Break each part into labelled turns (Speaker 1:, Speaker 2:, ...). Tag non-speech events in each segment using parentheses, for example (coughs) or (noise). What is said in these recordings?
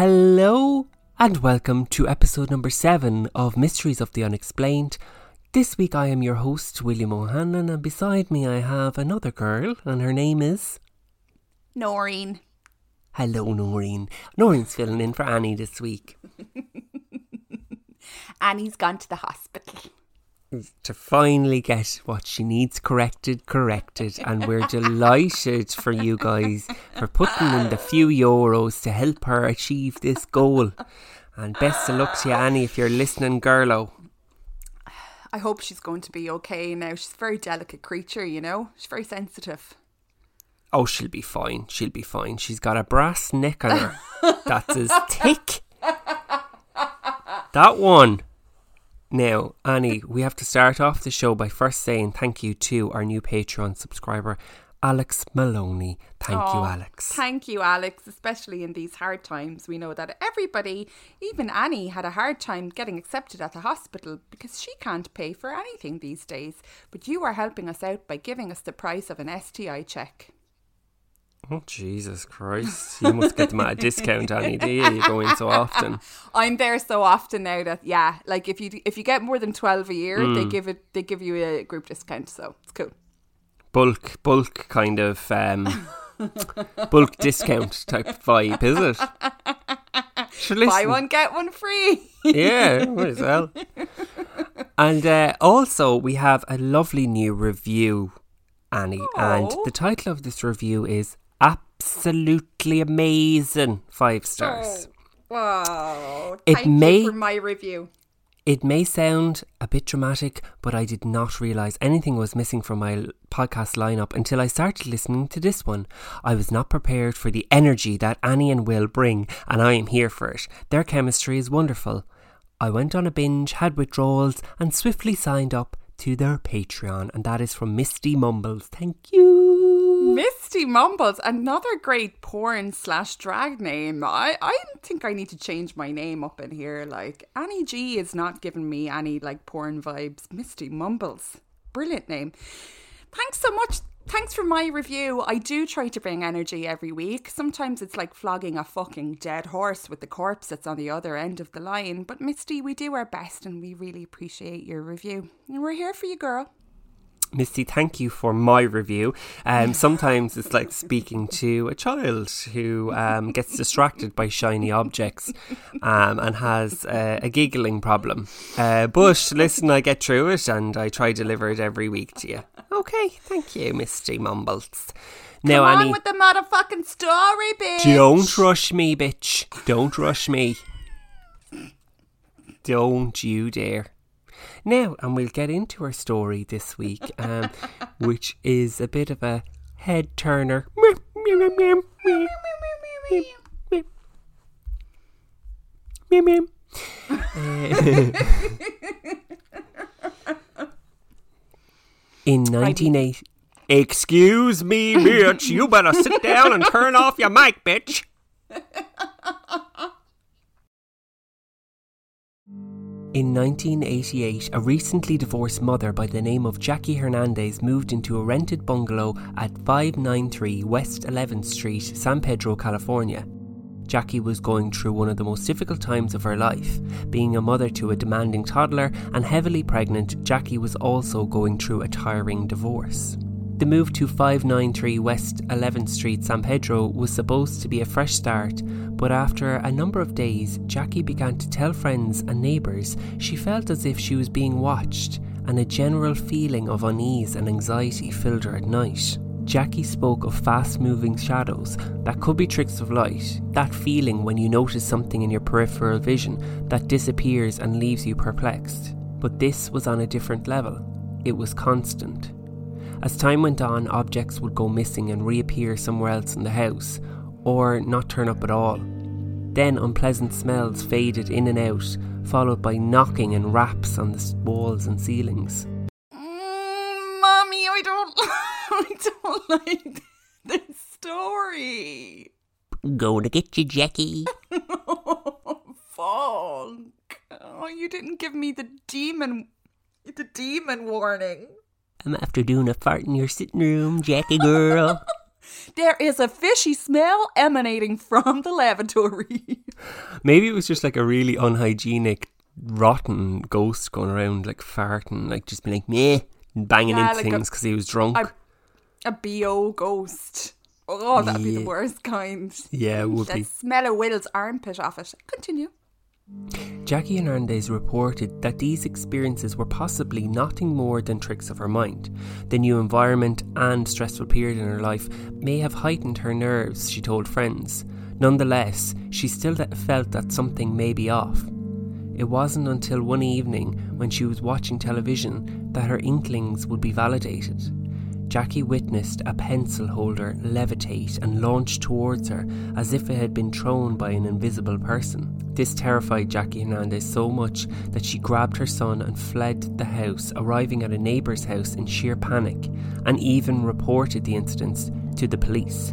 Speaker 1: Hello and welcome to episode number seven of Mysteries of the Unexplained. This week I am your host, William O'Hanlon, and beside me I have another girl, and her name is.
Speaker 2: Noreen.
Speaker 1: Hello, Noreen. Noreen's filling in for Annie this week. (laughs)
Speaker 2: Annie's gone to the hospital.
Speaker 1: To finally get what she needs corrected, corrected. And we're delighted for you guys for putting in the few euros to help her achieve this goal. And best of luck to you, Annie, if you're listening, girlo.
Speaker 2: I hope she's going to be okay now. She's a very delicate creature, you know? She's very sensitive.
Speaker 1: Oh, she'll be fine. She'll be fine. She's got a brass neck on her. That's as (laughs) thick. That one. Now, Annie, we have to start off the show by first saying thank you to our new Patreon subscriber, Alex Maloney. Thank you, Alex.
Speaker 2: Thank you, Alex, especially in these hard times. We know that everybody, even Annie, had a hard time getting accepted at the hospital because she can't pay for anything these days. But you are helping us out by giving us the price of an STI check.
Speaker 1: Oh, Jesus Christ. You must get them at a discount, Annie, do you? You go in so often. (laughs)
Speaker 2: I'm there so often now that yeah, like if you if you get more than twelve a year, they give it they give you a group discount. So it's cool.
Speaker 1: Bulk, bulk kind of, um, bulk discount type vibe, is it?
Speaker 2: Buy one get one free.
Speaker 1: yeah, might as well. And uh, also, we have a lovely new review, Annie. And
Speaker 2: Oh.
Speaker 1: the title of this review is Absolutely Amazing. Five stars.
Speaker 2: Wow.
Speaker 1: It
Speaker 2: Thank
Speaker 1: may-
Speaker 2: you for my review.
Speaker 1: It may sound a bit dramatic, but I did not realise anything was missing from my podcast lineup until I started listening to this one. I was not prepared for the energy that Annie and Will bring, and I am here for it. Their chemistry is wonderful. I went on a binge, had withdrawals, and swiftly signed up to their Patreon, and that is from Misty Mumbles. Thank you.
Speaker 2: Misty Mumbles, another great porn slash drag name. I, I think I need to change my name up in here. Like Annie G is not giving me any like porn vibes. Misty Mumbles, brilliant name. Thanks so much. Thanks for my review. I do try to bring energy every week. Sometimes it's like flogging a fucking dead horse with the corpse that's on the other end of the line. But Misty, we do our best and we really appreciate your review. And we're here for you, girl.
Speaker 1: Misty, thank you for my review. Um, sometimes it's like speaking to a child who um, gets distracted by shiny objects um, and has uh, a giggling problem. Uh, but listen, I get through it and I try to deliver it every week to you. Okay, thank you, Misty Mumbles. Now,
Speaker 2: Come
Speaker 1: Annie,
Speaker 2: on with the motherfucking story, bitch.
Speaker 1: don't rush me, bitch. Don't rush me. Don't you dare. Now, and we'll get into our story this week, um, (laughs) which is a bit of a head turner. In 1980. Excuse me, bitch. You better sit down and turn off your mic, bitch. (laughs) In 1988, a recently divorced mother by the name of Jackie Hernandez moved into a rented bungalow at 593 West 11th Street, San Pedro, California. Jackie was going through one of the most difficult times of her life. Being a mother to a demanding toddler and heavily pregnant, Jackie was also going through a tiring divorce. The move to 593 West 11th Street, San Pedro, was supposed to be a fresh start, but after a number of days, Jackie began to tell friends and neighbours she felt as if she was being watched, and a general feeling of unease and anxiety filled her at night. Jackie spoke of fast moving shadows that could be tricks of light, that feeling when you notice something in your peripheral vision that disappears and leaves you perplexed. But this was on a different level. It was constant. As time went on, objects would go missing and reappear somewhere else in the house, or not turn up at all. Then unpleasant smells faded in and out, followed by knocking and raps on the walls and ceilings.
Speaker 2: Mm, Mommy, I don't, (laughs) I don't like this story.
Speaker 1: Going to get you, Jackie. (laughs)
Speaker 2: Fuck. Oh, you didn't give me the demon, the demon warning.
Speaker 1: I'm after doing a fart in your sitting room, Jackie girl. (laughs)
Speaker 2: There is a fishy smell emanating from the lavatory.
Speaker 1: Maybe it was just like a really unhygienic, rotten ghost going around, like farting, like just being like meh, and banging
Speaker 2: Yeah,
Speaker 1: into
Speaker 2: like
Speaker 1: things because he was drunk.
Speaker 2: a- A BO ghost. Oh, that'd be the worst kind.
Speaker 1: yeah, it would
Speaker 2: That
Speaker 1: be.
Speaker 2: smell of Will's armpit off it. Continue.
Speaker 1: Jackie Hernandez reported that these experiences were possibly nothing more than tricks of her mind. The new environment and stressful period in her life may have heightened her nerves, she told friends. Nonetheless, she still felt that something may be off. It wasn't until one evening when she was watching television that her inklings would be validated. Jackie witnessed a pencil holder levitate and launch towards her as if it had been thrown by an invisible person. This terrified Jackie Hernandez so much that she grabbed her son and fled the house, arriving at a neighbour's house in sheer panic, and even reported the incidents to the police.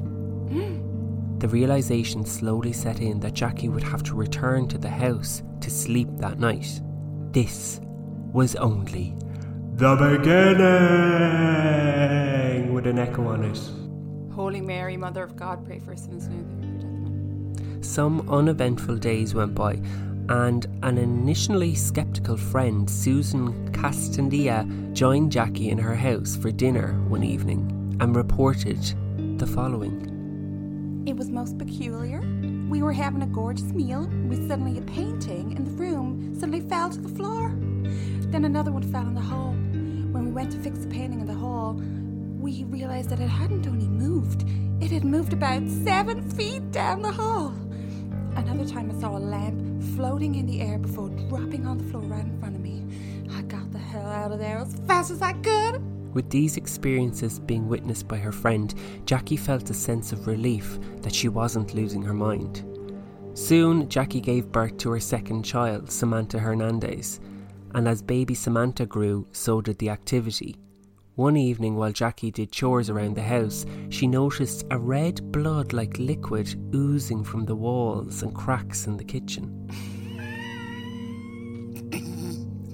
Speaker 1: (gasps) The realization slowly set in that Jackie would have to return to the house to sleep that night. This was only the beginning an echo on it.
Speaker 2: Holy Mary, Mother of God, pray for us sinners now. and at the hour death.
Speaker 1: Some uneventful days went by, and an initially skeptical friend, Susan Castandia, joined Jackie in her house for dinner one evening and reported the following.
Speaker 2: It was most peculiar. We were having a gorgeous meal when suddenly a painting in the room suddenly fell to the floor. Then another one fell in the hall. When we went to fix the painting in the hall, we realized that it hadn't only moved, it had moved about seven feet down the hall. Another time I saw a lamp floating in the air before dropping on the floor right in front of me. I got the hell out of there as fast as I could.
Speaker 1: With these experiences being witnessed by her friend, Jackie felt a sense of relief that she wasn't losing her mind. Soon, Jackie gave birth to her second child, Samantha Hernandez, and as baby Samantha grew, so did the activity. One evening, while Jackie did chores around the house, she noticed a red blood like liquid oozing from the walls and cracks in the kitchen. (coughs)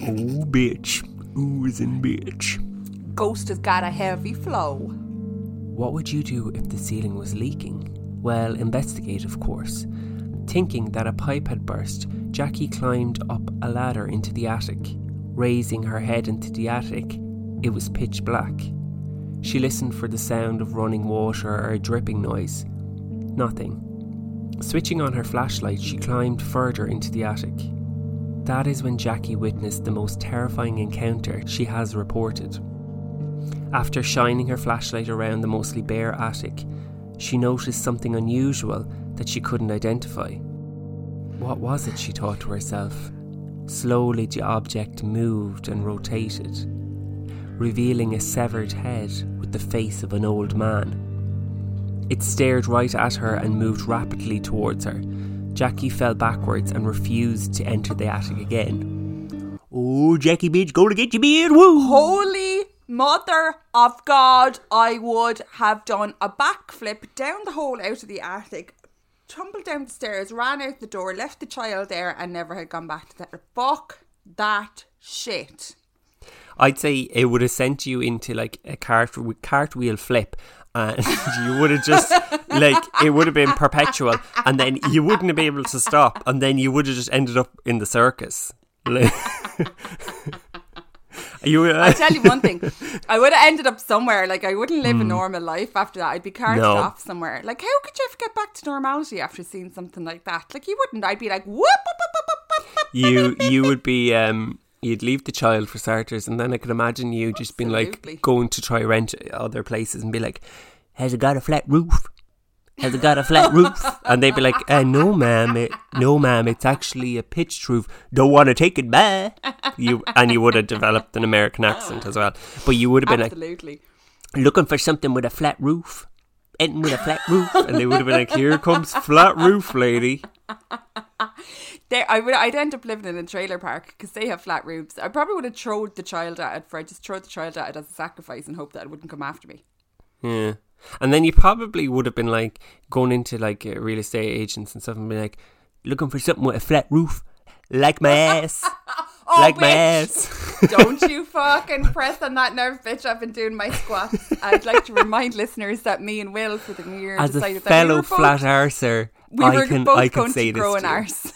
Speaker 1: oh, bitch. Oozing, bitch.
Speaker 2: Ghost has got a heavy flow.
Speaker 1: What would you do if the ceiling was leaking? Well, investigate, of course. Thinking that a pipe had burst, Jackie climbed up a ladder into the attic. Raising her head into the attic, it was pitch black. She listened for the sound of running water or a dripping noise. Nothing. Switching on her flashlight, she climbed further into the attic. That is when Jackie witnessed the most terrifying encounter she has reported. After shining her flashlight around the mostly bare attic, she noticed something unusual that she couldn't identify. What was it, she thought to herself? Slowly, the object moved and rotated, revealing a severed head with the face of an old man. It stared right at her and moved rapidly towards her. Jackie fell backwards and refused to enter the attic again. Oh, Jackie bitch, go to get your beard, woo!
Speaker 2: Holy mother of God, I would have done a backflip down the hole out of the attic, tumbled down the stairs, ran out the door, left the child there, and never had gone back to that. Fuck that shit.
Speaker 1: I'd say it would have sent you into like a cart cartwheel flip and you would have just like it would have been perpetual and then you wouldn't have been able to stop and then you would have just ended up in the circus
Speaker 2: you, uh, I'll tell you one thing. I would have ended up somewhere. Like I wouldn't live mm. a hmm. normal life after that. I'd be carted no. off somewhere. Like how could you ever get back to normality after seeing something like that? Like you wouldn't. I'd be like whoop.
Speaker 1: You you would be um you'd leave the child for starters, and then I could imagine you just being like going to try rent other places and be like, "Has it got a flat roof? Has it got a flat roof?" (laughs) And they'd be like, uh, "No, ma'am, it, no, ma'am, it's actually a pitched roof. Don't want to take it back." You and you would have developed an American accent as well, but you would have been
Speaker 2: Absolutely.
Speaker 1: like, "Looking for something with a flat roof." Ending with a flat roof, and they would have been like, "Here comes flat roof, lady." (laughs)
Speaker 2: I would, I'd end up living in a trailer park because they have flat roofs. I probably would have thrown the child at it for I just throw the child at it as a sacrifice and hope that it wouldn't come after me.
Speaker 1: Yeah, and then you probably would have been like going into like uh, real estate agents and stuff and be like looking for something with a flat roof, like my ass. (laughs) oh, like bitch. my ass. (laughs)
Speaker 2: Don't you (laughs) fucking press on that nerve, bitch. I've been doing my squats. I'd like to remind listeners that me and Will for the new year
Speaker 1: As a fellow
Speaker 2: we
Speaker 1: flat arser,
Speaker 2: we
Speaker 1: I
Speaker 2: were
Speaker 1: can,
Speaker 2: both
Speaker 1: I can
Speaker 2: going
Speaker 1: say
Speaker 2: to grow
Speaker 1: this
Speaker 2: an arse.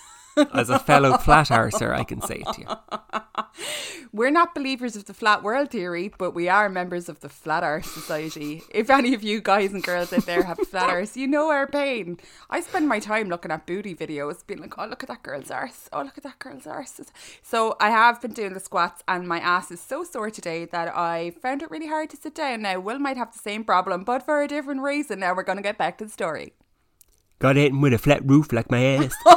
Speaker 1: As a fellow flat arser, I can say it to you. (laughs)
Speaker 2: We're not believers of the flat world theory, but we are members of the Flat Earth Society. If any of you guys and girls out there have flat earth, you know our pain. I spend my time looking at booty videos, being like, oh, look at that girl's arse. Oh, look at that girl's arse. So I have been doing the squats, and my ass is so sore today that I found it really hard to sit down. Now, Will might have the same problem, but for a different reason. Now we're going to get back to the story.
Speaker 1: Got it with a flat roof like my ass. (laughs)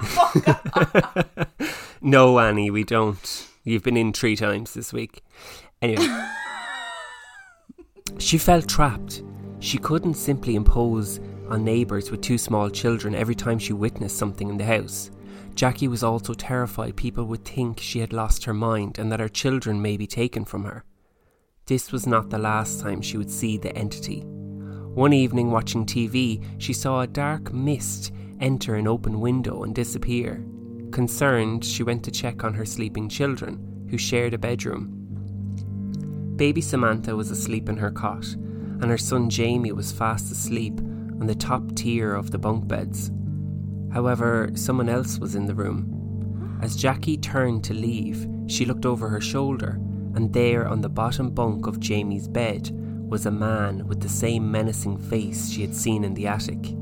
Speaker 1: (laughs) no, Annie, we don't. You've been in three times this week. Anyway. (laughs) she felt trapped. She couldn't simply impose on neighbours with two small children every time she witnessed something in the house. Jackie was also terrified people would think she had lost her mind and that her children may be taken from her. This was not the last time she would see the entity. One evening, watching TV, she saw a dark mist enter an open window and disappear. Concerned, she went to check on her sleeping children, who shared a bedroom. Baby Samantha was asleep in her cot, and her son Jamie was fast asleep on the top tier of the bunk beds. However, someone else was in the room. As Jackie turned to leave, she looked over her shoulder, and there on the bottom bunk of Jamie's bed was a man with the same menacing face she had seen in the attic.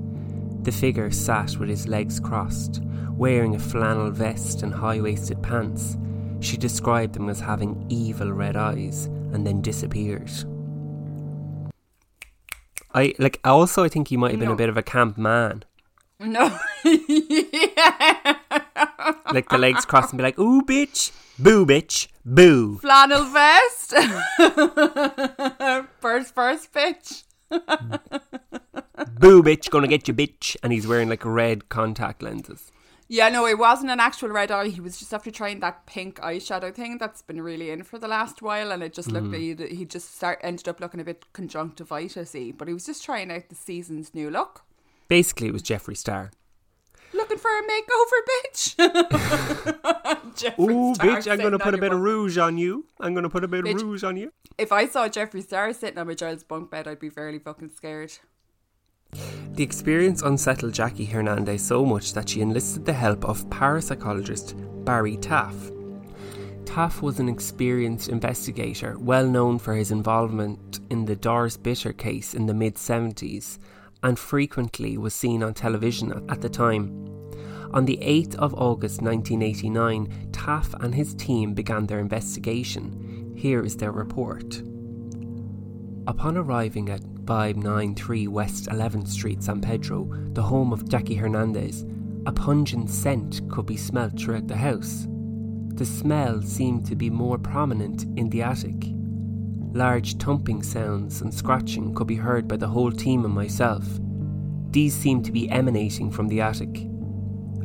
Speaker 1: The figure sat with his legs crossed, wearing a flannel vest and high waisted pants. She described them as having evil red eyes and then disappeared. I like also I think he might have been no. a bit of a camp man.
Speaker 2: No.
Speaker 1: yeah. (laughs) Like the legs crossed and be like, ooh bitch, boo bitch, boo.
Speaker 2: Flannel vest. (laughs) first first bitch.
Speaker 1: Boo bitch, gonna get you bitch. And he's wearing like red contact lenses.
Speaker 2: Yeah, no, it wasn't an actual red eye. He was just after trying that pink eyeshadow thing that's been really in for the last while, and it just looked mm. like he just start ended up looking a bit conjunctivitis-y. But he was just trying out the season's new look.
Speaker 1: Basically, it was Jeffree Star.
Speaker 2: Looking for a makeover, bitch. (laughs)
Speaker 1: Ooh, bitch! I'm gonna put a bit of rouge on you. I'm gonna put a bit bitch, of rouge on you.
Speaker 2: If I saw Jeffree Star sitting on my child's bunk bed, I'd be fairly fucking scared.
Speaker 1: The experience unsettled Jackie Hernandez so much that she enlisted the help of parapsychologist Barry Taff. Taff was an experienced investigator, well known for his involvement in the Doris Bither case in the mid 70s, and frequently was seen on television at the time. On the 8th of August 1989, Taff and his team began their investigation. Here is their report. Upon arriving at 593 West 11th Street, San Pedro, the home of Jackie Hernandez, a pungent scent could be smelt throughout the house. The smell seemed to be more prominent in the attic. Large thumping sounds and scratching could be heard by the whole team and myself. These seemed to be emanating from the attic.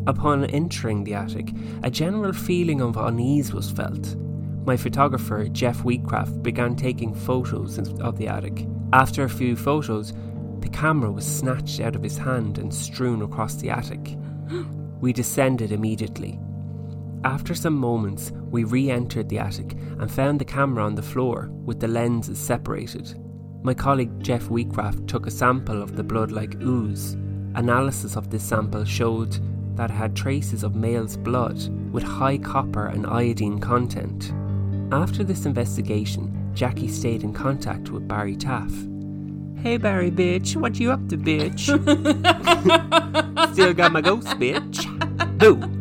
Speaker 1: Upon entering the attic, a general feeling of unease was felt. My photographer, Jeff Wheatcraft, began taking photos of the attic. After a few photos, the camera was snatched out of his hand and strewn across the attic. (gasps) We descended immediately. After some moments, we re entered the attic and found the camera on the floor with the lenses separated. My colleague Jeff Wheatcraft took a sample of the blood like ooze. Analysis of this sample showed that it had traces of male's blood with high copper and iodine content. After this investigation, Jackie stayed in contact with Barry Taff. Hey Barry, bitch, what you up to, bitch? (laughs) Still got my ghost, bitch. Boo!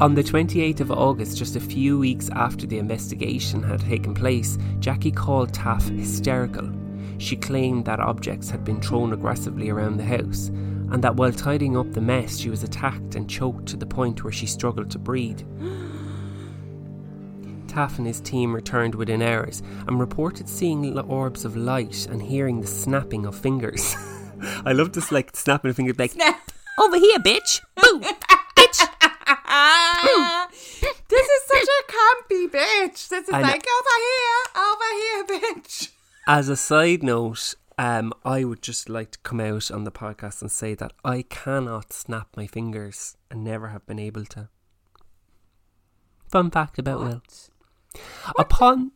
Speaker 1: On the 28th of August, just a few weeks after the investigation had taken place, Jackie called Taff hysterical. She claimed that objects had been thrown aggressively around the house, and that while tidying up the mess, she was attacked and choked to the point where she struggled to breathe. (gasps) Taff and his team returned within hours and reported seeing orbs of light and hearing the snapping of fingers. (laughs) I love this, like snapping of fingers, like
Speaker 2: Snap.
Speaker 1: over here, bitch, boo, bitch. (laughs) (laughs)
Speaker 2: this is such a campy bitch. This is
Speaker 1: know.
Speaker 2: like over here, over here, (laughs) bitch.
Speaker 1: As a side note, um, I would just like to come out on the podcast and say that I cannot snap my fingers and never have been able to. Fun fact about Will. Upon.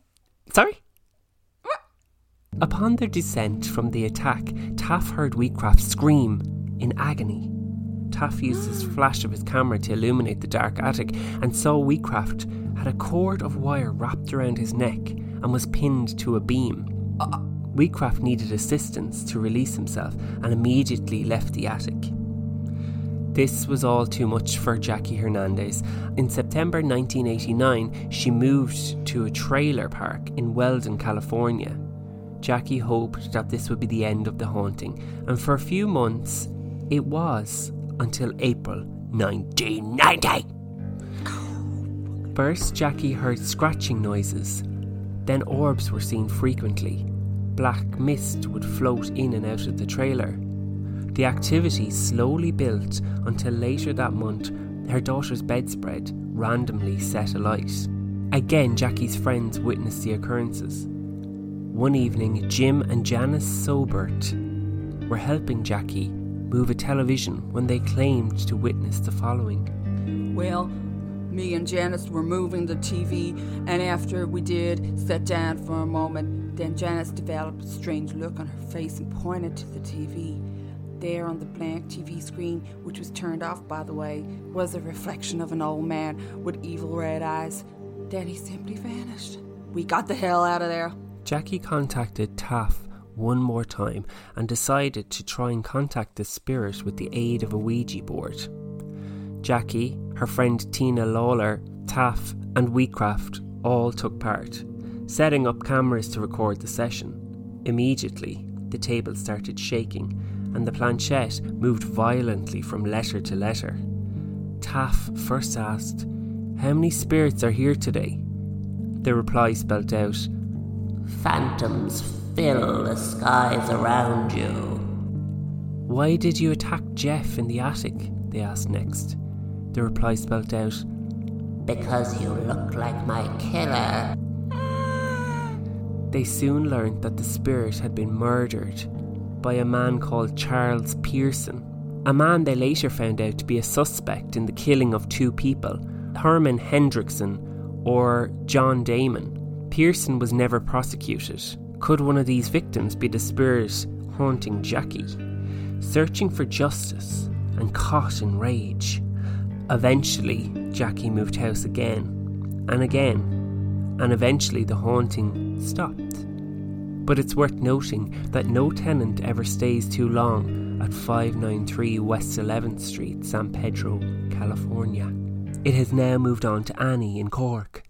Speaker 1: Sorry? Upon their descent from the attack, Taff heard Wheatcraft scream in agony. Taff used his flash of his camera to illuminate the dark attic and saw Wheatcraft had a cord of wire wrapped around his neck and was pinned to a beam. Wheatcraft needed assistance to release himself and immediately left the attic. This was all too much for Jackie Hernandez. In September 1989, she moved to a trailer park in Weldon, California. Jackie hoped that this would be the end of the haunting, and for a few months, it was until April 1990. First, Jackie heard scratching noises. Then, orbs were seen frequently. Black mist would float in and out of the trailer. The activity slowly built until later that month, her daughter's bedspread randomly set alight. Again, Jackie's friends witnessed the occurrences. One evening, Jim and Janice Sobert were helping Jackie move a television when they claimed to witness the following.
Speaker 2: Well, me and Janice were moving the TV, and after we did sat down for a moment, then Janice developed a strange look on her face and pointed to the TV. There on the blank TV screen, which was turned off by the way, was a reflection of an old man with evil red eyes. Then he simply vanished. We got the hell out of there.
Speaker 1: Jackie contacted Taff one more time and decided to try and contact the spirit with the aid of a Ouija board. Jackie, her friend Tina Lawler, Taff, and Wheatcraft all took part, setting up cameras to record the session. Immediately, the table started shaking and the planchette moved violently from letter to letter. Taff first asked, How many spirits are here today? The reply spelt out,
Speaker 3: Phantoms fill the skies around you.
Speaker 1: Why did you attack Jeff in the attic? They asked next. The reply spelt out,
Speaker 3: Because you look like my killer.
Speaker 1: They soon learned that the spirit had been murdered by a man called Charles Pearson, a man they later found out to be a suspect in the killing of two people, Herman Hendrickson or John Damon. Pearson was never prosecuted. Could one of these victims be the spirit haunting Jackie? Searching for justice and caught in rage. Eventually, Jackie moved house again and again, and eventually the haunting stopped. But it's worth noting that no tenant ever stays too long at 593 West 11th Street, San Pedro, California. It has now moved on to Annie in Cork.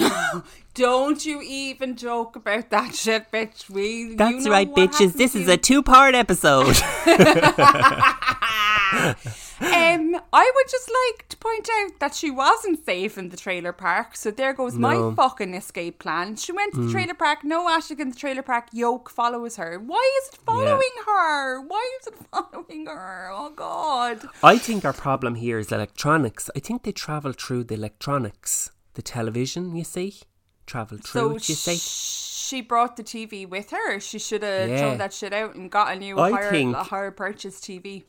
Speaker 1: (laughs)
Speaker 2: Don't you even joke about that shit, bitch. We.
Speaker 1: That's
Speaker 2: you know
Speaker 1: right, bitches. This is a two part episode. (laughs)
Speaker 2: Um, I would just like to point out that she wasn't safe in the trailer park. So there goes
Speaker 1: No.
Speaker 2: my fucking escape plan. She went to the trailer park. No Ashik in the trailer park. Yoke follows her. Why is it following her? Why is it (laughs) following her? Oh God.
Speaker 1: I think our problem here is electronics. I think they travel through the electronics. The television, you see? Travel through
Speaker 2: So
Speaker 1: it, you see?
Speaker 2: she brought the TV with her. She should have
Speaker 1: Yeah.
Speaker 2: thrown that shit out and got a new
Speaker 1: I
Speaker 2: higher,
Speaker 1: think-
Speaker 2: a higher purchase TV.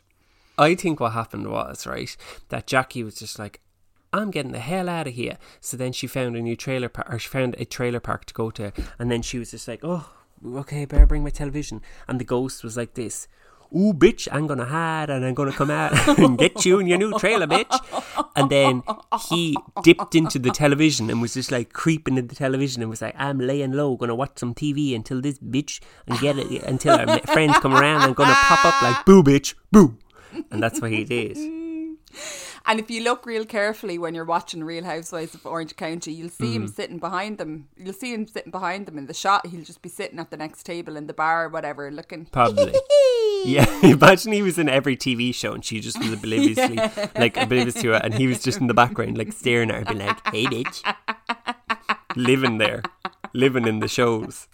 Speaker 1: I think what happened was, right, that Jackie was just like, I'm getting the hell out of here. So then she found a new trailer park, or she found a trailer park to go to. And then she was just like, oh, okay, better bring my television. And the ghost was like this. Ooh, bitch, I'm gonna hide and I'm gonna come out (laughs) and get you in your new trailer, bitch. And then he dipped into the television and was just like creeping in the television and was like, I'm laying low, gonna watch some TV until this bitch and get it until our (laughs) friends come around and gonna pop up like, boo, bitch, boo. And that's what he did. (laughs)
Speaker 2: And if you look real carefully when you're watching Real Housewives of Orange County, you'll see
Speaker 1: Mm-hmm.
Speaker 2: him sitting behind them. You'll see him sitting behind them in the shot. He'll just be sitting at the next table in the bar or whatever, looking.
Speaker 1: Probably. Yeah, (laughs) imagine he was in every TV show and she just was obliviously, (laughs) like, oblivious to it, and he was just in the background, like, staring at her, being like, hey, bitch. Living there, living in the shows.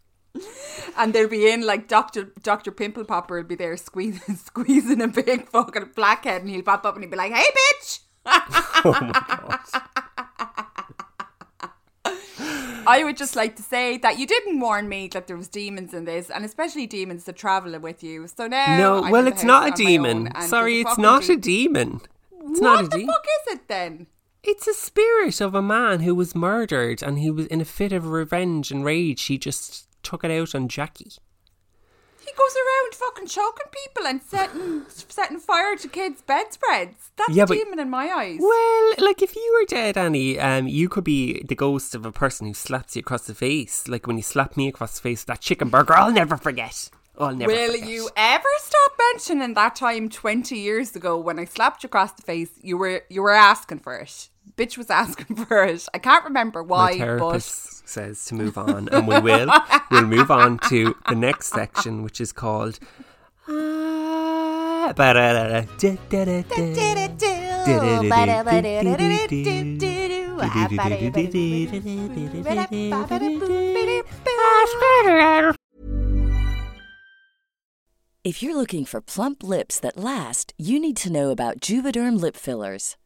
Speaker 2: And they'll be in like Doctor Doctor Pimple Popper will be there squeezing (laughs) squeezing a big fucking blackhead, and he'll pop up and he'll be like, "Hey, bitch."
Speaker 1: Oh my god.
Speaker 2: I would just like to say that you didn't warn me that there was demons in this, and especially demons that travel with you. So now,
Speaker 1: No,
Speaker 2: I'm
Speaker 1: well, it's not a demon. Sorry, it's not a demon. It's
Speaker 2: what
Speaker 1: not a
Speaker 2: the
Speaker 1: demon.
Speaker 2: fuck is it then?
Speaker 1: It's a spirit of a man who was murdered and he was in a fit of revenge and rage. He just took it out on Jackie.
Speaker 2: He goes around fucking choking people and setting (sniffs) setting fire to kids' bedspreads. That's
Speaker 1: Yeah,
Speaker 2: a
Speaker 1: but-
Speaker 2: demon in my eyes.
Speaker 1: Well, like if you were dead, Annie, um, you could be the ghost of a person who slaps you across the face. Like when you slapped me across the face, that chicken burger, I'll never forget. I'll never
Speaker 2: Will
Speaker 1: forget.
Speaker 2: you ever stop mentioning that time twenty years ago when I slapped you across the face? You were you were asking for it. Bitch was (laughs) asking for it. I can't remember why, but
Speaker 1: says to move on, and we will. We'll move on to the next section, which is called.
Speaker 4: If you're looking for plump lips that last, you need to know about Juvederm lip fillers.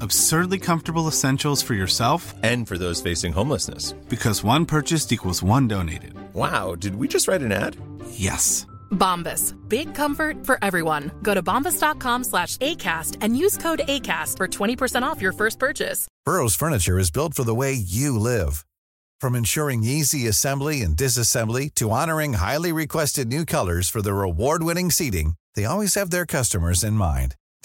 Speaker 5: Absurdly comfortable essentials for yourself
Speaker 6: And for those facing homelessness.
Speaker 5: because one purchased equals one donated.
Speaker 6: Wow, did we just write an ad?
Speaker 5: Yes.
Speaker 7: Bombas. Big comfort for everyone. Go to bombas.com slash ACAST and use code ACAST for 20% off your first purchase.
Speaker 8: Burrow's furniture is built for the way you live. From ensuring easy assembly and disassembly to honoring highly requested new colors for their award-winning seating, they always have their customers in mind.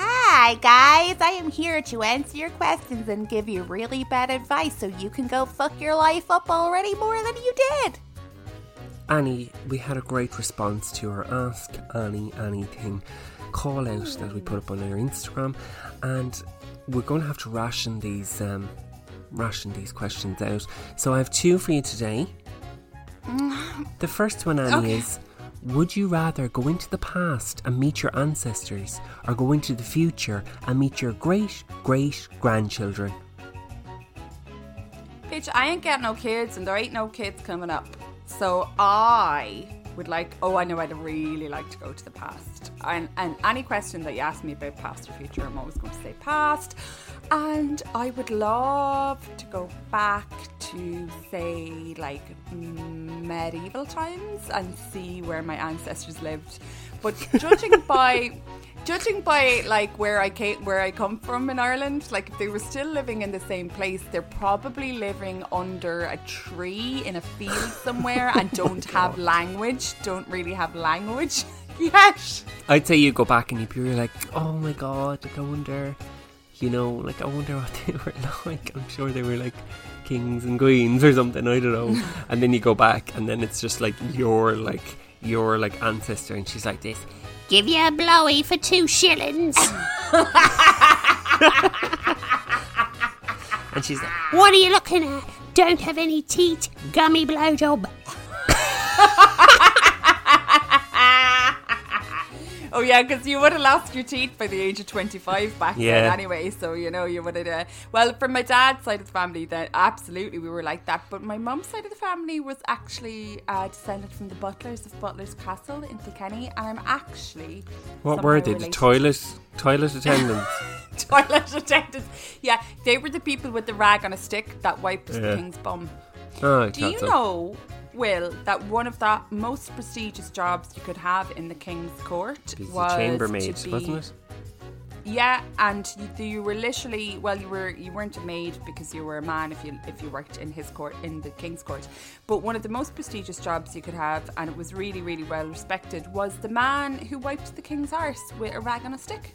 Speaker 9: Hi, guys. I am here to answer your questions and give you really bad advice so you can go fuck your life up already more than you did.
Speaker 1: Annie, we had a great response to our Ask Annie Anything call out that we put up on our Instagram, and we're going to have to ration these um, ration these questions out. So I have two for you today. The first one, Annie,
Speaker 2: Okay.
Speaker 1: is Would you rather go into the past and meet your ancestors or go into the future and meet your great great grandchildren?
Speaker 2: Bitch, I ain't got no kids and there ain't no kids coming up. So I would like, oh, I know I'd really like to go to the past. And, and any question that you ask me about past or future, I'm always going to say past. And I would love to go back to, say, like medieval times and see where my ancestors lived. But judging (laughs) by judging by like where I came, where I come from in Ireland, like if they were still living in the same place, they're probably living under a tree in a field (laughs) somewhere and don't oh have language. Don't really have language (laughs) yet.
Speaker 1: I'd say you go back and you'd be like, oh my god, like, I wonder, you know, like I wonder what they were like. I'm sure they were like kings and queens or something. I don't know. (laughs) and then you go back and then it's just like your like your like ancestor, and she's like this.
Speaker 3: Give you a blowy for two shillings. (laughs)
Speaker 1: And she's like,
Speaker 3: what are you looking at? Don't have any teeth. Gummy blowjob. (laughs)
Speaker 2: Oh yeah, because you would have lost your teeth by the age of twenty-five back
Speaker 1: Yeah.
Speaker 2: then, anyway. So you know you would have. Uh, well, from my dad's side of the family, that absolutely we were like that. But my mum's side of the family was actually uh, descended from the Butlers of Butler's Castle in Kilkenny, and I'm actually
Speaker 1: what were they? The toilet toilet (laughs) attendants.
Speaker 2: toilet attendants. Yeah, they were the people with the rag on a stick that wiped
Speaker 1: Yeah.
Speaker 2: the king's bum.
Speaker 1: oh,
Speaker 2: Do you
Speaker 1: so.
Speaker 2: know, Will, that one of the most prestigious jobs you could have in the king's court was
Speaker 1: the
Speaker 2: to be-
Speaker 1: wasn't it?
Speaker 2: Yeah, and you, you were literally well, you were you weren't a maid because you were a man if you if you worked in his court in the king's court. But one of the most prestigious jobs you could have, and it was really really well respected, was the man who wiped the king's arse with a rag on a stick.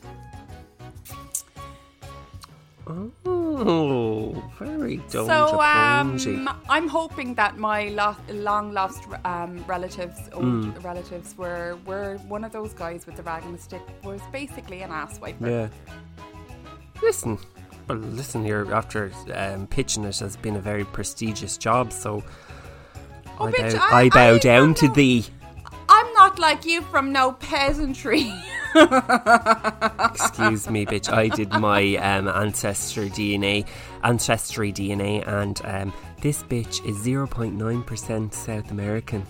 Speaker 1: Oh, very don't
Speaker 2: so um. I'm hoping that my lo- long lost um, relatives, old
Speaker 1: Mm.
Speaker 2: relatives, were were one of those guys with the rag and the stick was basically an ass wiper.
Speaker 1: Yeah. Listen, well, listen here. After um, pitching it has been a very prestigious job, so
Speaker 2: Oh,
Speaker 1: I,
Speaker 2: bitch,
Speaker 1: bow,
Speaker 2: I-
Speaker 1: I bow
Speaker 2: I
Speaker 1: down to thee.
Speaker 2: I'm not like you from no peasantry. (laughs)
Speaker 1: Excuse me, bitch. I did my um, ancestor DNA, ancestry DNA, and um, this bitch is zero point nine percent South American.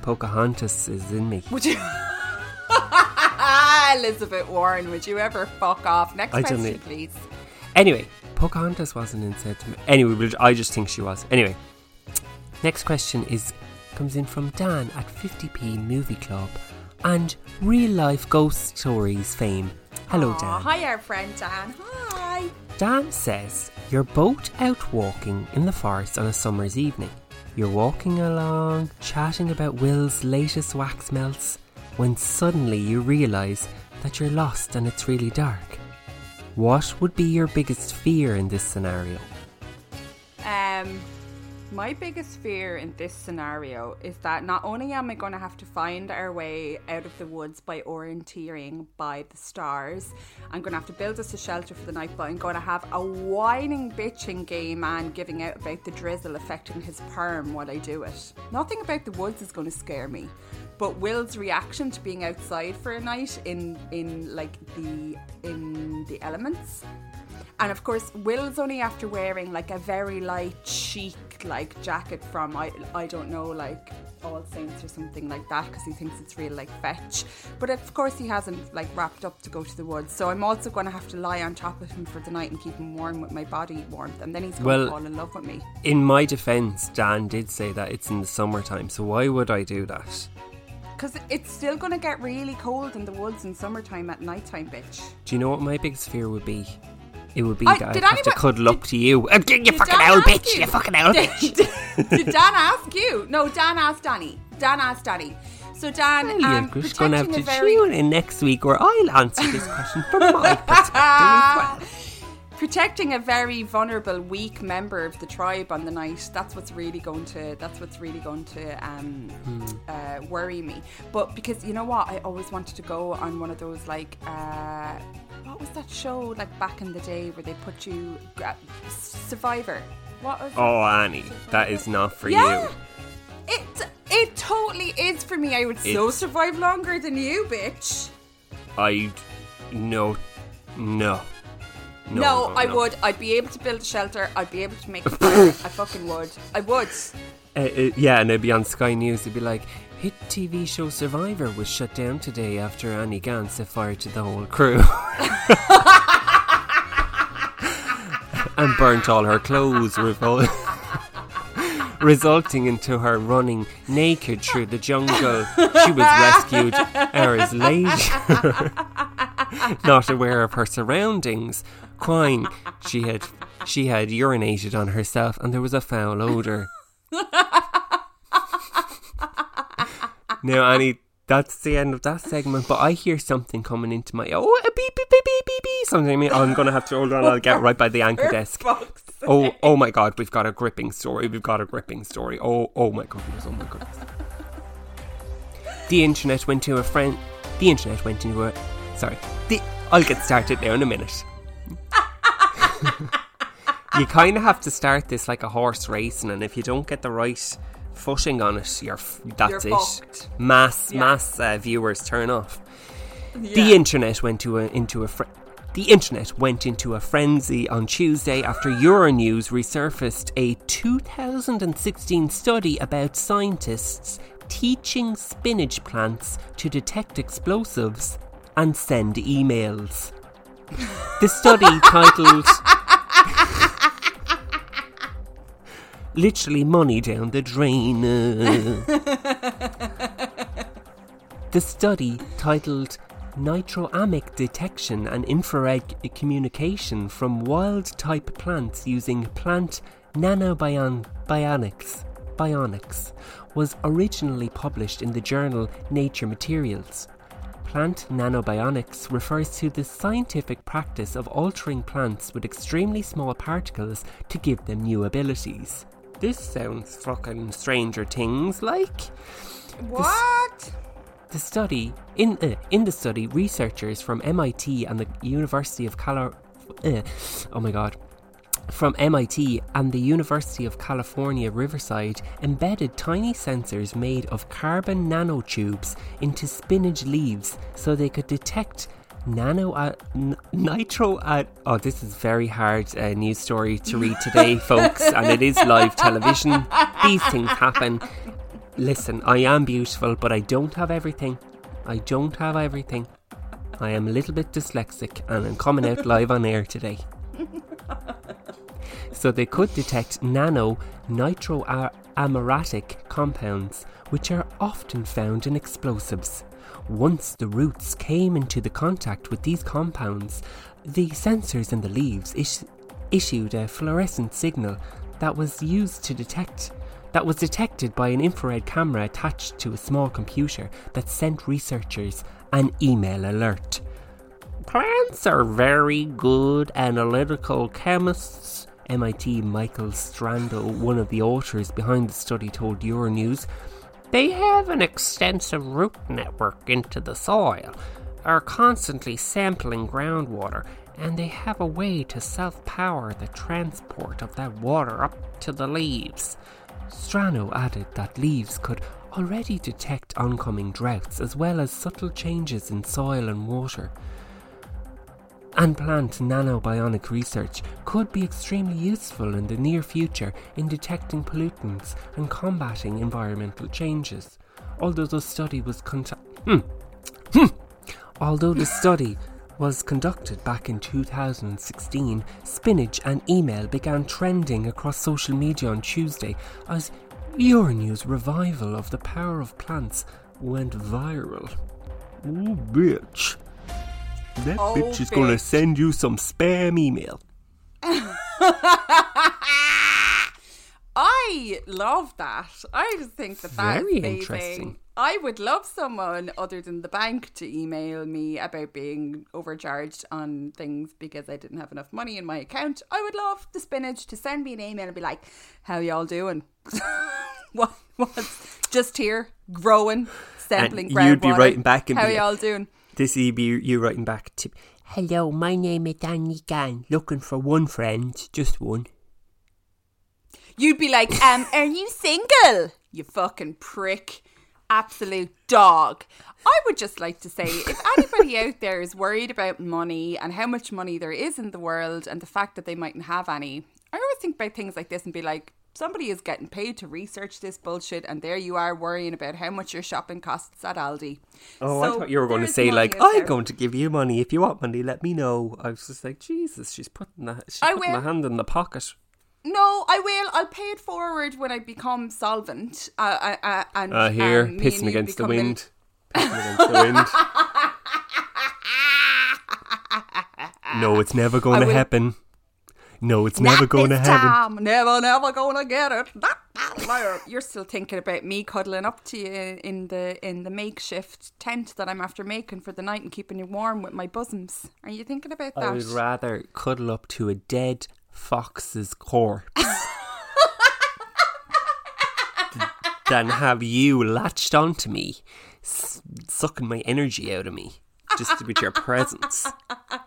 Speaker 1: Pocahontas is in me.
Speaker 2: Would you? (laughs) Elizabeth Warren, would you ever fuck off? Next
Speaker 1: I
Speaker 2: question, please.
Speaker 1: Anyway, Pocahontas wasn't in South America. Anyway, I just think she was. Anyway, next question is comes in from Dan at 50p Movie Club and real life ghost stories fame. Hello,
Speaker 2: Aw,
Speaker 1: Dan.
Speaker 2: Hi, our friend Dan. Hi.
Speaker 1: Dan says you're both out walking in the forest on a summer's evening. You're walking along, chatting about Will's latest wax melts, when suddenly you realise that you're lost and it's really dark. What would be your biggest fear in this scenario?
Speaker 2: Um, my biggest fear in this scenario is that not only am I going to have to find our way out of the woods by orienteering by the stars, I'm going to have to build us a shelter for the night, but I'm going to have a whining, bitching gay man giving out about the drizzle affecting his perm while I do it. Nothing about the woods is going to scare me. But Will's reaction to being outside for a night in in like the in the elements and of course, Will's only after wearing like a very light, chic like jacket from I I don't know like All Saints or something like that because he thinks it's real like fetch. But of course he hasn't like wrapped up to go to the woods. So I'm also going to have to lie on top of him for the night and keep him warm with my body warmth, and then he's going
Speaker 1: Well-
Speaker 2: to fall in love with me.
Speaker 1: In my defence, Dan did say that it's in the summertime, so why would I do that?
Speaker 2: Because it's still going to get really cold in the woods in summertime at nighttime, bitch.
Speaker 1: Do you know what my biggest fear would be? It would be
Speaker 2: I-
Speaker 1: that I'd have to cuddle up to you. Uh, You fucking old bitch! You fucking old bitch!
Speaker 2: Did, did Dan ask you? No, Dan asked Danny. Dan asked Danny. So Dan,
Speaker 1: Well,
Speaker 2: um,
Speaker 1: you're just going to have to
Speaker 2: very
Speaker 1: tune in next week where I'll answer this question from my (laughs) perspective well.
Speaker 2: protecting a very vulnerable, weak member of the tribe on the night. That's what's really going to. That's what's really going to um,
Speaker 1: Hmm.
Speaker 2: uh, worry me. But because you know what, I always wanted to go on one of those like. Uh, what was that show like back in the day where they put you uh, Survivor? What was?
Speaker 1: Oh, Annie, that is not for
Speaker 2: Yeah.
Speaker 1: you.
Speaker 2: It it totally is for me. I would so
Speaker 1: It's-
Speaker 2: survive longer than you, bitch.
Speaker 1: I. No. No. No,
Speaker 2: No, I
Speaker 1: no.
Speaker 2: would. I'd be able to build a shelter. I'd be able to make a fire. I fucking would. I would.
Speaker 1: Uh, (laughs) uh, yeah, and it'd be on Sky News. It'd be like, hit TV show Survivor was shut down today after Annie Gant set fire to the whole crew. (laughs) and burnt all her clothes, revol- resulting into her running naked through the jungle. She was rescued hours later, (laughs) not aware of her surroundings, crying. She had she had urinated on herself, and there was a foul odor. (laughs) Now, Annie, that's the end of that segment. But I hear something coming into my oh a beep beep beep beep beep beep. Something. I mean, I'm gonna have to hold on. I'll get (laughs) right by the anchor desk. Oh, oh my God, we've got a gripping story. We've got a gripping story. Oh, oh my goodness. Oh my goodness. The internet went to a friend. The internet went into a. Sorry. The. I'll get started now in a minute. (laughs) you kind of have to start this like a horse racing, and if you don't get the right footing on it, you're f- that's
Speaker 2: You're
Speaker 1: it.
Speaker 2: fucked.
Speaker 1: Mass
Speaker 2: Yeah.
Speaker 1: mass uh, viewers turn off. The internet went to a, into a fr- the internet went into a frenzy on Tuesday after Euronews resurfaced a 2016 study about scientists teaching spinach plants to detect explosives and send emails. The study (laughs) titled Literally money down the drain. Uh. (laughs) The study, titled Nitroamic Detection and Infrared Communication from Wild Type Plants Using Plant Nanobionics, bionics, was originally published in the journal Nature Materials. Plant nanobionics refers to the scientific practice of altering plants with extremely small particles to give them new abilities. This sounds fucking Stranger Things like.
Speaker 2: What?
Speaker 1: The study in uh, in the study, researchers from MIT and the University of Cali- uh, oh my god, from MIT and the University of California, Riverside, embedded tiny sensors made of carbon nanotubes into spinach leaves so they could detect nano uh, n- nitro at oh this is very hard uh, news story to read today (laughs) folks and it is live television. These things happen. Listen i am beautiful but i don't have everything. I don't have everything. I am a little bit dyslexic and i'm coming out (laughs) live on air today. So they could detect nano nitroamaratic compounds, which are often found in explosives. Once the roots came into the contact with these compounds, the sensors in the leaves is- issued a fluorescent signal that was used to detect that was detected by an infrared camera attached to a small computer that sent researchers an email alert. Plants are very good analytical chemists. MIT Michael Strano, one of the authors behind the study, told Euronews. They have an extensive root network into the soil, are constantly sampling groundwater, and they have a way to self power the transport of that water up to the leaves. Strano added that leaves could already detect oncoming droughts as well as subtle changes in soil and water. And plant nanobionic research could be extremely useful in the near future in detecting pollutants and combating environmental changes. Although the study was conta- hmm. Hmm. Although the study was conducted back in 2016, spinach and email began trending across social media on Tuesday as Euronew's revival of the power of plants went viral. Oh, bitch. That
Speaker 2: Oh,
Speaker 1: bitch is gonna send you some spam email. (laughs)
Speaker 2: I love that. I just think that that's
Speaker 1: Very
Speaker 2: amazing.
Speaker 1: interesting.
Speaker 2: I would love someone other than the bank to email me about being overcharged on things because I didn't have enough money in my account. I would love the spinach to send me an email and be like, "How y'all doing? (laughs) what what's just here growing, sampling
Speaker 1: And you'd be
Speaker 2: groundwater.
Speaker 1: writing back and
Speaker 2: how
Speaker 1: be like-
Speaker 2: y'all doing?"
Speaker 1: This be you writing back to Hello, my name is Danny Gann. Looking for one friend, just one.
Speaker 2: You'd be like, um, are you single? You fucking prick. Absolute dog. I would just like to say if anybody out there is worried about money and how much money there is in the world and the fact that they mightn't have any, I always think about things like this and be like, somebody is getting paid to research this bullshit and there you are worrying about how much your shopping costs at Aldi.
Speaker 1: Oh, I thought you were going to say like, I'm
Speaker 2: there.
Speaker 1: going to give you money. If you want money, let me know. I was just like, Jesus, she's putting that, she's
Speaker 2: I
Speaker 1: putting
Speaker 2: will.
Speaker 1: the hand in the pocket.
Speaker 2: No, I will. I'll pay it forward when I become solvent. Uh, uh, uh, and
Speaker 1: Uh, here,
Speaker 2: um,
Speaker 1: pissing against the wind. Pissing against the wind. No, it's never going to happen. No, it's never going to
Speaker 2: this
Speaker 1: happen.
Speaker 2: time. Never, never gonna get it. Not. You're still thinking about me cuddling up to you in the in the makeshift tent that I'm after making for the night and keeping you warm with my bosoms. Are you thinking about that?
Speaker 1: I would rather cuddle up to a dead fox's corpse than have you latched onto me, s- sucking my energy out of me, just with your presence. (laughs)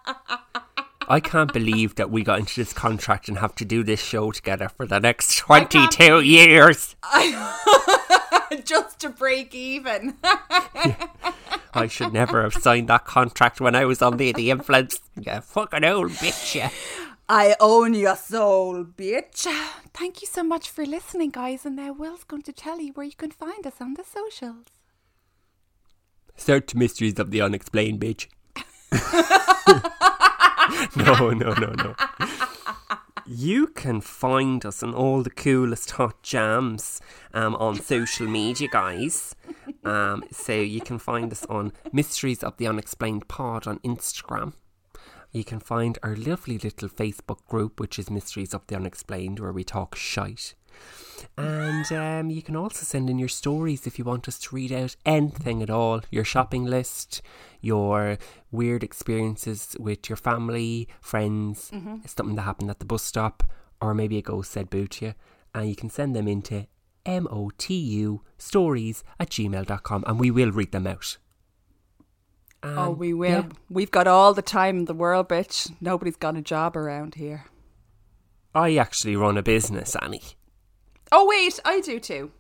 Speaker 1: I can't believe that we got into this contract and have to do this show together for the next 22 years. (laughs)
Speaker 2: Just to break even. (laughs)
Speaker 1: I should never have signed that contract when I was under the influence. You fucking old bitch, you.
Speaker 2: I own your soul, bitch. Thank you so much for listening, guys. And now Will's going to tell you where you can find us on the socials.
Speaker 1: Search Mysteries of the Unexplained, bitch. (laughs) (laughs) no, no, no, no. You can find us on all the coolest hot jams um, on social media, guys. Um, so you can find us on Mysteries of the Unexplained Pod on Instagram. You can find our lovely little Facebook group, which is Mysteries of the Unexplained, where we talk shite. And um, you can also send in your stories if you want us to read out anything at all your shopping list, your weird experiences with your family, friends,
Speaker 2: Mhm.
Speaker 1: something that happened at the bus stop, or maybe a ghost said boo to you. And you can send them into motu stories at gmail.com and we will read them out.
Speaker 2: oh, we will.
Speaker 1: yeah.
Speaker 2: We've got all the time in the world, bitch. Nobody's got a job around here.
Speaker 1: I actually run a business, Annie.
Speaker 2: Oh, wait, I do too.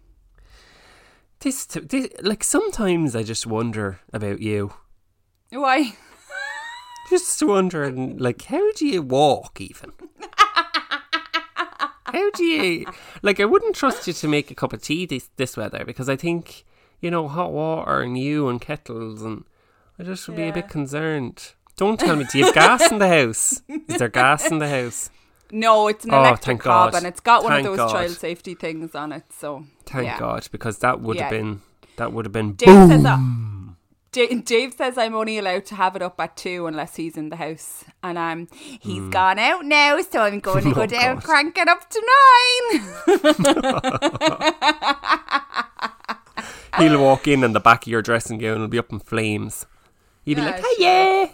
Speaker 1: This, this, like, sometimes I just wonder about you.
Speaker 2: Why? (laughs)
Speaker 1: Just wondering, like, how do you walk even? (laughs) how do you, like, I wouldn't trust you to make a cup of tea this, this weather because I think, you know, hot water and you and kettles and I just would be a bit concerned. Don't tell me, do you have gas in the house? Is there gas in the house?
Speaker 2: No, it's an
Speaker 1: Oh,
Speaker 2: electric
Speaker 1: God.
Speaker 2: and it's got one
Speaker 1: Thank
Speaker 2: of those
Speaker 1: God.
Speaker 2: child safety things on it. So
Speaker 1: Thank
Speaker 2: yeah.
Speaker 1: God, because that would have been, that would have been
Speaker 2: Dave
Speaker 1: boom.
Speaker 2: says that. Da- Dave says I'm only allowed to have it up at two unless he's in the house, and um, he's
Speaker 1: Hmm.
Speaker 2: gone out now, so I'm (laughs) going to go
Speaker 1: Oh,
Speaker 2: down,
Speaker 1: God.
Speaker 2: crank it up to nine. (laughs)
Speaker 1: He'll walk in and the back of your dressing gown will be up in flames. You'd be
Speaker 2: Yeah,
Speaker 1: like, hey, yeah.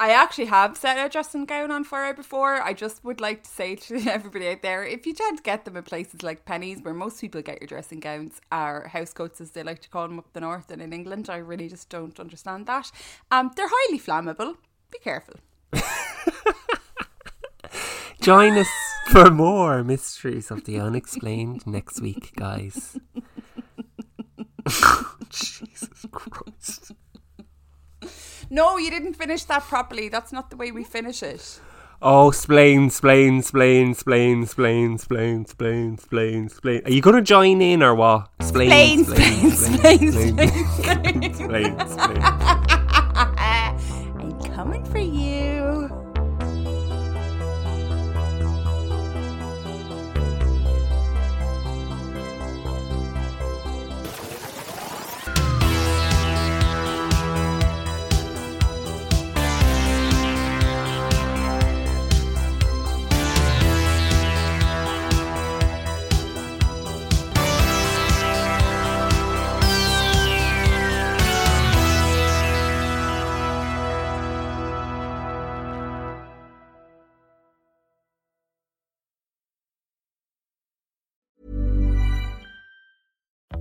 Speaker 2: I actually have set a dressing gown on fire before. I just would like to say (laughs) to everybody out there, if you tend to get them in places like Penneys, where most people get your dressing gowns, are house coats as they like to call them up the north and in England, I really just don't understand that. Um, they're highly flammable. Be careful. (laughs)
Speaker 1: Join us for more mysteries of the unexplained next week, guys. (laughs) Jesus Christ.
Speaker 2: No, you didn't finish that properly. That's not the way we finish it.
Speaker 1: Oh, splain, splain, splain, splain, splain, splain, splain, splain, splain. Are you going to join in or what?
Speaker 2: Splain, splain, splain, splain,
Speaker 1: splain, splain, splain.